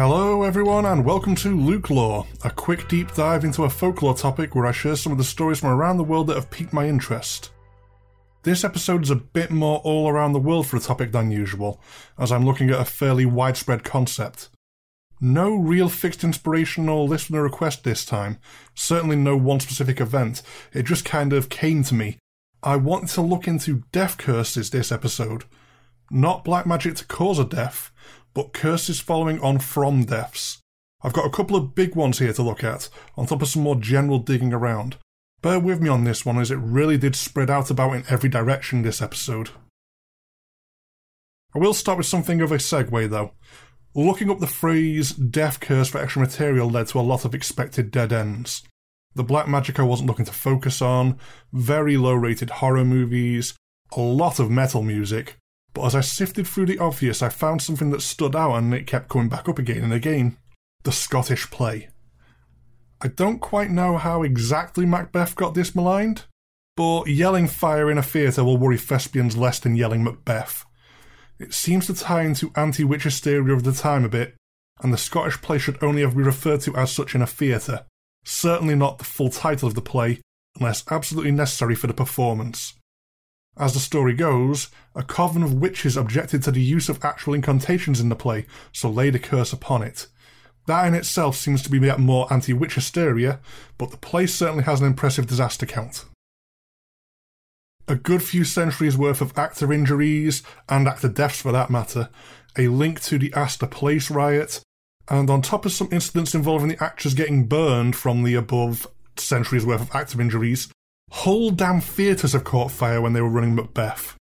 Hello, everyone, and welcome to Luke Lore, a quick deep dive into a folklore topic where I share some of the stories from around the world that have piqued my interest. This episode is a bit more all around the world for a topic than usual, as I'm looking at a fairly widespread concept. No real fixed inspiration or listener request this time, certainly no one specific event, it just kind of came to me. I wanted to look into death curses this episode. Not black magic to cause a death, but curses following on from deaths. I've got a couple of big ones here to look at, on top of some more general digging around. Bear with me on this one as it really did spread out about in every direction this episode. I will start with something of a segue though. Looking up the phrase death curse for extra material led to a lot of expected dead ends. The black magic I wasn't looking to focus on, very low rated horror movies, a lot of metal music, but as I sifted through the obvious, I found something that stood out and it kept coming back up again and again the Scottish play. I don't quite know how exactly Macbeth got this maligned, but yelling fire in a theatre will worry thespians less than yelling Macbeth. It seems to tie into anti witch hysteria of the time a bit, and the Scottish play should only ever be referred to as such in a theatre, certainly not the full title of the play, unless absolutely necessary for the performance. As the story goes, a coven of witches objected to the use of actual incantations in the play, so laid a curse upon it. That in itself seems to be yet more anti witch hysteria, but the play certainly has an impressive disaster count. A good few centuries worth of actor injuries, and actor deaths for that matter, a link to the Astor Place riot, and on top of some incidents involving the actors getting burned from the above centuries worth of actor injuries, whole damn theatres have caught fire when they were running Macbeth.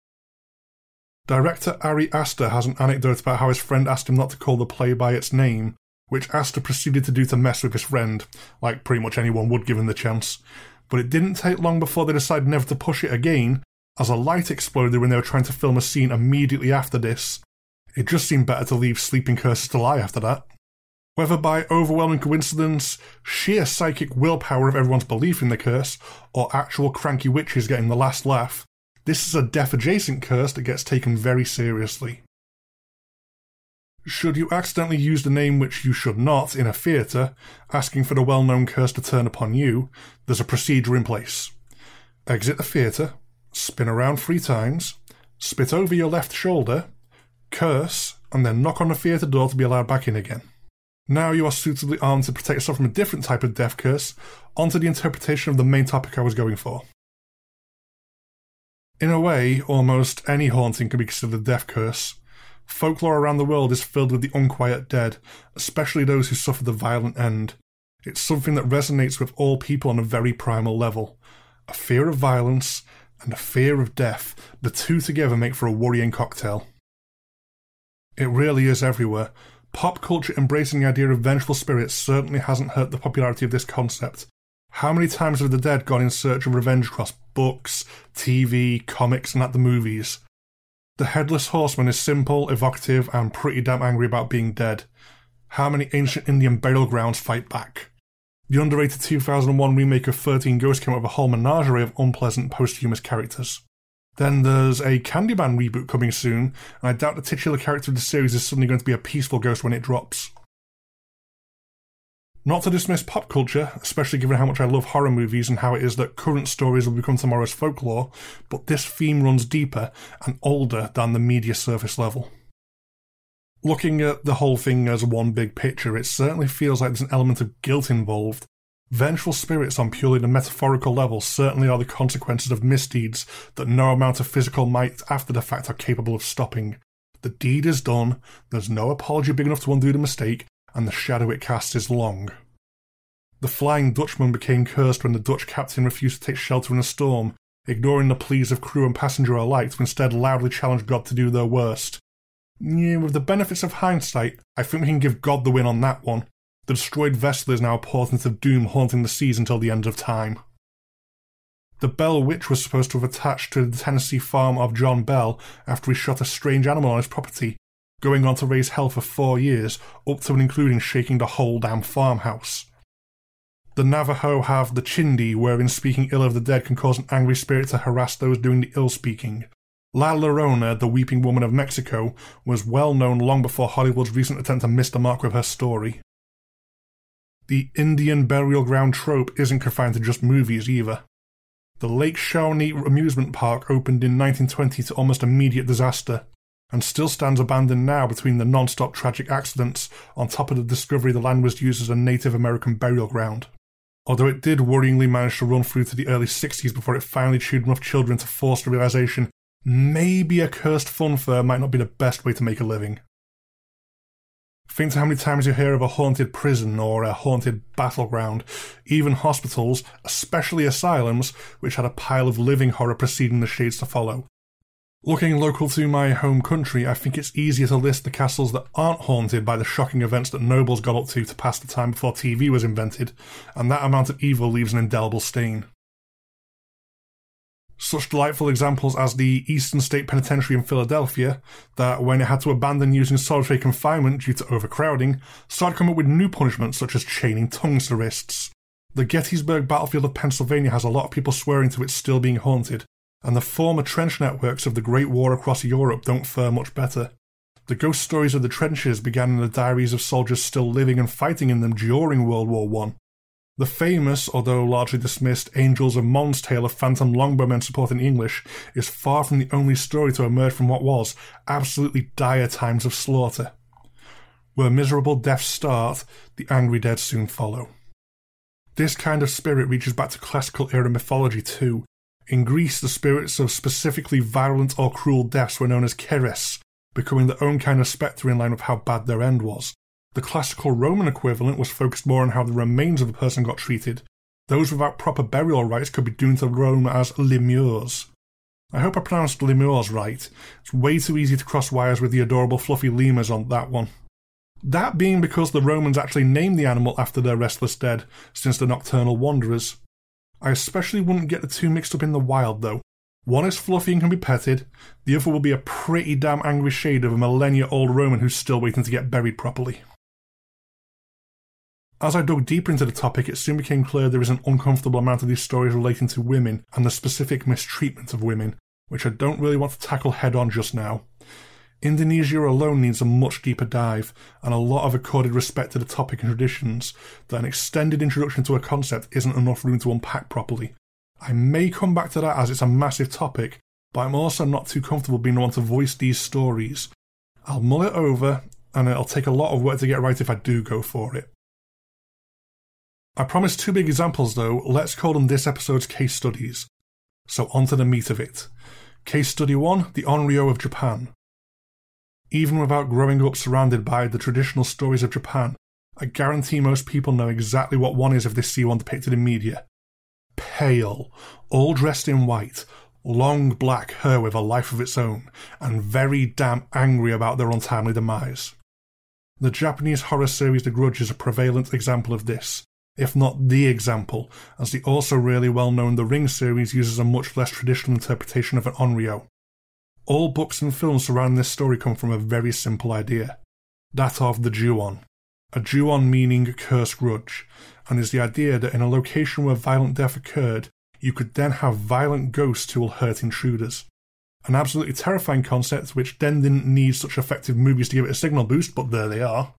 Director Ari Aster has an anecdote about how his friend asked him not to call the play by its name, which Aster proceeded to do to mess with his friend, like pretty much anyone would given the chance. But it didn't take long before they decided never to push it again, as a light exploded when they were trying to film a scene immediately after this. It just seemed better to leave sleeping curses to lie after that. Whether by overwhelming coincidence, sheer psychic willpower of everyone's belief in the curse, or actual cranky witches getting the last laugh, this is a death adjacent curse that gets taken very seriously. Should you accidentally use the name which you should not in a theatre, asking for the well known curse to turn upon you, there's a procedure in place. Exit the theatre, spin around three times, spit over your left shoulder, curse, and then knock on the theatre door to be allowed back in again. Now you are suitably armed to protect yourself from a different type of death curse, onto the interpretation of the main topic I was going for. In a way, almost any haunting can be considered a death curse. Folklore around the world is filled with the unquiet dead, especially those who suffer the violent end. It's something that resonates with all people on a very primal level. A fear of violence and a fear of death, the two together make for a worrying cocktail. It really is everywhere. Pop culture embracing the idea of vengeful spirits certainly hasn't hurt the popularity of this concept. How many times have the dead gone in search of revenge across books, TV, comics, and at the movies? The Headless Horseman is simple, evocative, and pretty damn angry about being dead. How many ancient Indian burial grounds fight back? The underrated 2001 remake of 13 Ghosts came with a whole menagerie of unpleasant posthumous characters. Then there's a Candyman reboot coming soon, and I doubt the titular character of the series is suddenly going to be a peaceful ghost when it drops. Not to dismiss pop culture, especially given how much I love horror movies and how it is that current stories will become tomorrow's folklore, but this theme runs deeper and older than the media surface level. Looking at the whole thing as one big picture, it certainly feels like there's an element of guilt involved. Vengeful spirits on purely the metaphorical level certainly are the consequences of misdeeds that no amount of physical might after the fact are capable of stopping. The deed is done, there's no apology big enough to undo the mistake, and the shadow it casts is long. The Flying Dutchman became cursed when the Dutch captain refused to take shelter in a storm, ignoring the pleas of crew and passenger alike to instead loudly challenge God to do their worst. Yeah, with the benefits of hindsight, I think we can give God the win on that one. The destroyed vessel is now a portent of doom haunting the seas until the end of time. The Bell Witch was supposed to have attached to the Tennessee farm of John Bell after he shot a strange animal on his property, going on to raise hell for four years, up to and including shaking the whole damn farmhouse. The Navajo have the chindi, wherein speaking ill of the dead can cause an angry spirit to harass those doing the ill speaking. La Llorona, the Weeping Woman of Mexico, was well known long before Hollywood's recent attempt to miss the mark with her story. The Indian burial ground trope isn't confined to just movies either. The Lake Shawnee amusement park opened in 1920 to almost immediate disaster, and still stands abandoned now between the non stop tragic accidents on top of the discovery the land was used as a Native American burial ground. Although it did worryingly manage to run through to the early 60s before it finally chewed enough children to force the realization maybe a cursed fun fair might not be the best way to make a living. Think to how many times you hear of a haunted prison or a haunted battleground, even hospitals, especially asylums, which had a pile of living horror preceding the shades to follow. Looking local to my home country, I think it's easier to list the castles that aren't haunted by the shocking events that nobles got up to to pass the time before TV was invented, and that amount of evil leaves an indelible stain. Such delightful examples as the Eastern State Penitentiary in Philadelphia, that when it had to abandon using solitary confinement due to overcrowding, started coming up with new punishments such as chaining tongues to wrists. The Gettysburg battlefield of Pennsylvania has a lot of people swearing to it still being haunted, and the former trench networks of the Great War across Europe don't fare much better. The ghost stories of the trenches began in the diaries of soldiers still living and fighting in them during World War One. The famous, although largely dismissed, Angels of Mons tale of phantom longbowmen supporting English is far from the only story to emerge from what was absolutely dire times of slaughter. Where miserable deaths start, the angry dead soon follow. This kind of spirit reaches back to classical era mythology too, in Greece, the spirits of specifically violent or cruel deaths were known as keres, becoming their own kind of spectre in line with how bad their end was. The classical Roman equivalent was focused more on how the remains of a person got treated. Those without proper burial rites could be doomed to roam as lemures. I hope I pronounced lemures right. It's way too easy to cross wires with the adorable fluffy lemurs on that one. That being because the Romans actually named the animal after their restless dead, since they're nocturnal wanderers. I especially wouldn't get the two mixed up in the wild, though. One is fluffy and can be petted, the other will be a pretty damn angry shade of a millennia old Roman who's still waiting to get buried properly. As I dug deeper into the topic, it soon became clear there is an uncomfortable amount of these stories relating to women and the specific mistreatment of women, which I don't really want to tackle head on just now. Indonesia alone needs a much deeper dive, and a lot of accorded respect to the topic and traditions, that an extended introduction to a concept isn't enough room to unpack properly. I may come back to that as it's a massive topic, but I'm also not too comfortable being the one to voice these stories. I'll mull it over, and it'll take a lot of work to get right if I do go for it. I promised two big examples though, let's call them this episode's case studies. So on to the meat of it. Case study 1 The Onryo of Japan. Even without growing up surrounded by the traditional stories of Japan, I guarantee most people know exactly what one is if they see one depicted in media. Pale, all dressed in white, long black hair with a life of its own, and very damn angry about their untimely demise. The Japanese horror series The Grudge is a prevalent example of this, if not the example, as the also really well known The Ring series uses a much less traditional interpretation of an onryo. All books and films surrounding this story come from a very simple idea that of the Ju-on. A Ju-on meaning cursed grudge, and is the idea that in a location where violent death occurred, you could then have violent ghosts who will hurt intruders. An absolutely terrifying concept which then didn't need such effective movies to give it a signal boost, but there they are.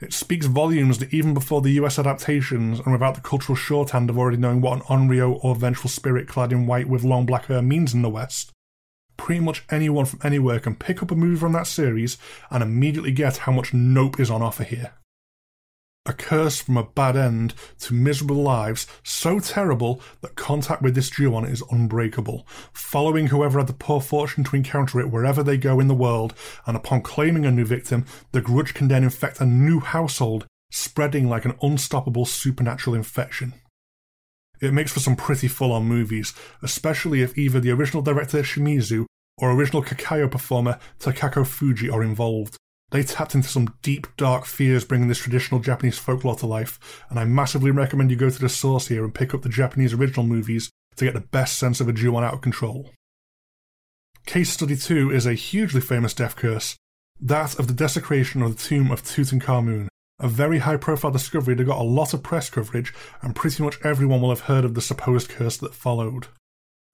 It speaks volumes that even before the US adaptations, and without the cultural shorthand of already knowing what an onryo or vengeful spirit clad in white with long black hair means in the West, pretty much anyone from anywhere can pick up a movie from that series and immediately get how much nope is on offer here. A curse from a bad end to miserable lives so terrible that contact with this Ju-on is unbreakable, following whoever had the poor fortune to encounter it wherever they go in the world, and upon claiming a new victim, the grudge can then infect a new household, spreading like an unstoppable supernatural infection. It makes for some pretty full on movies, especially if either the original director Shimizu or original Kayako performer Takako Fuji are involved. They tapped into some deep, dark fears bringing this traditional Japanese folklore to life, and I massively recommend you go to the source here and pick up the Japanese original movies to get the best sense of a Ju-on out of control. Case Study 2 is a hugely famous death curse, that of the desecration of the tomb of Tutankhamun, a very high profile discovery that got a lot of press coverage, and pretty much everyone will have heard of the supposed curse that followed.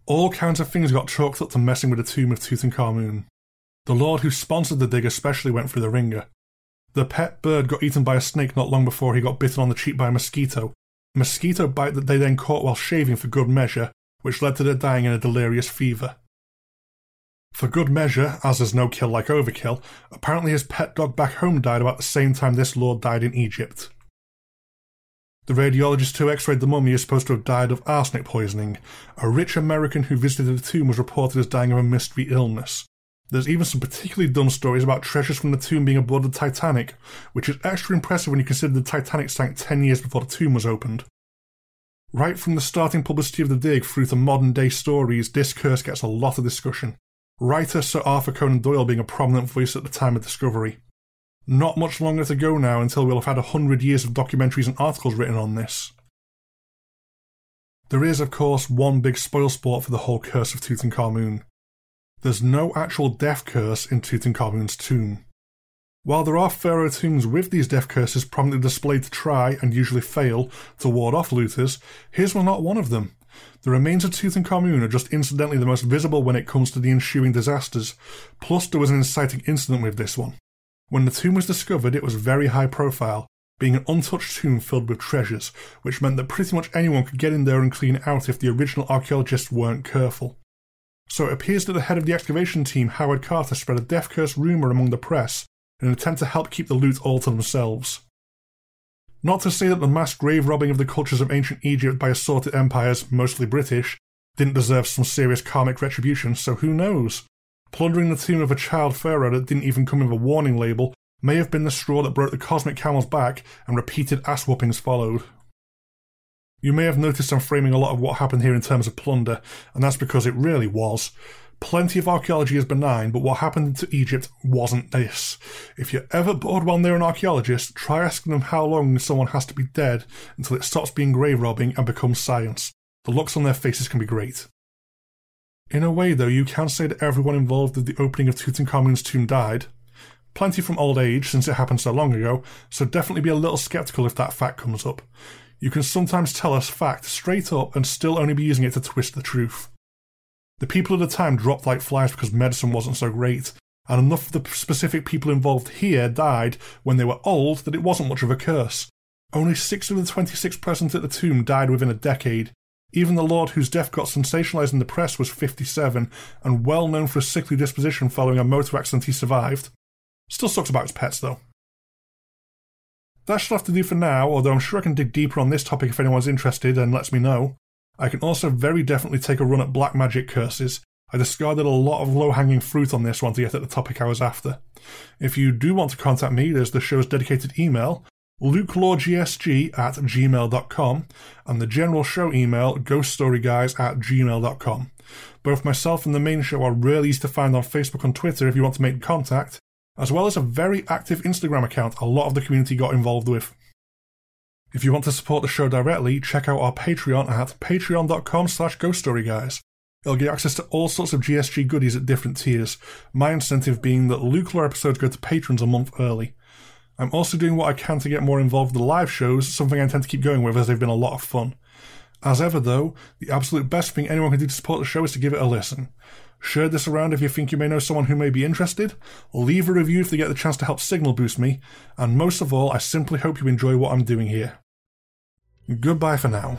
All kinds of things got chalked up to messing with the tomb of Tutankhamun. The lord who sponsored the dig especially went through the wringer. The pet bird got eaten by a snake not long before he got bitten on the cheek by a mosquito. A mosquito bite that they then caught while shaving for good measure, which led to their dying in a delirious fever. For good measure, as there's no kill like overkill, apparently his pet dog back home died about the same time this lord died in Egypt. The radiologist who x rayed the mummy is supposed to have died of arsenic poisoning. A rich American who visited the tomb was reported as dying of a mystery illness. There's even some particularly dumb stories about treasures from the tomb being aboard the Titanic, which is extra impressive when you consider the Titanic sank 10 years before the tomb was opened. Right from the starting publicity of the dig through to modern day stories, this curse gets a lot of discussion. Writer Sir Arthur Conan Doyle being a prominent voice at the time of discovery. Not much longer to go now until we'll have had a hundred years of documentaries and articles written on this. There is, of course, one big spoil sport for the whole curse of Tutankhamun. There's no actual death curse in Tutankhamun's tomb. While there are pharaoh tombs with these death curses prominently displayed to try, and usually fail, to ward off looters, his was not one of them. The remains of Tutankhamun are just incidentally the most visible when it comes to the ensuing disasters, plus there was an inciting incident with this one. When the tomb was discovered, it was very high profile, being an untouched tomb filled with treasures, which meant that pretty much anyone could get in there and clean out if the original archaeologists weren't careful. So it appears that the head of the excavation team, Howard Carter, spread a death curse rumour among the press in an attempt to help keep the loot all to themselves. Not to say that the mass grave robbing of the cultures of ancient Egypt by assorted empires, mostly British, didn't deserve some serious karmic retribution, so who knows? Plundering the tomb of a child pharaoh that didn't even come with a warning label may have been the straw that broke the cosmic camel's back, and repeated ass whoopings followed. You may have noticed I'm framing a lot of what happened here in terms of plunder, and that's because it really was. Plenty of archaeology is benign, but what happened to Egypt wasn't this. If you're ever bored while near an archaeologist, try asking them how long someone has to be dead until it stops being grave robbing and becomes science. The looks on their faces can be great. In a way, though, you can say that everyone involved with the opening of Tutankhamun's tomb died. Plenty from old age, since it happened so long ago, so definitely be a little skeptical if that fact comes up. You can sometimes tell us fact straight up and still only be using it to twist the truth. The people at the time dropped like flies because medicine wasn't so great, and enough of the specific people involved here died when they were old that it wasn't much of a curse. Only six of the 26 present at the tomb died within a decade, even the Lord whose death got sensationalized in the press was 57 and well known for a sickly disposition following a motor accident he survived. Still sucks about his pets, though. That should have to do for now, although I'm sure I can dig deeper on this topic if anyone's interested and lets me know. I can also very definitely take a run at black magic curses. I discarded a lot of low hanging fruit on this one to get at the topic I was after. If you do want to contact me, there's the show's dedicated email, lukelawgsg at gmail.com, and the general show email, ghoststoryguys at gmail.com. Both myself and the main show are really easy to find on Facebook and Twitter if you want to make contact, as well as a very active Instagram account a lot of the community got involved with. If you want to support the show directly, check out our Patreon at patreon.com slash ghoststoryguys. It'll get access to all sorts of GSG goodies at different tiers, my incentive being that Luke Lore episodes go to patrons a month early. I'm also doing what I can to get more involved with the live shows, something I intend to keep going with as they've been a lot of fun. As ever, though, the absolute best thing anyone can do to support the show is to give it a listen. Share this around if you think you may know someone who may be interested, leave a review if they get the chance to help signal boost me, and most of all, I simply hope you enjoy what I'm doing here. Goodbye for now.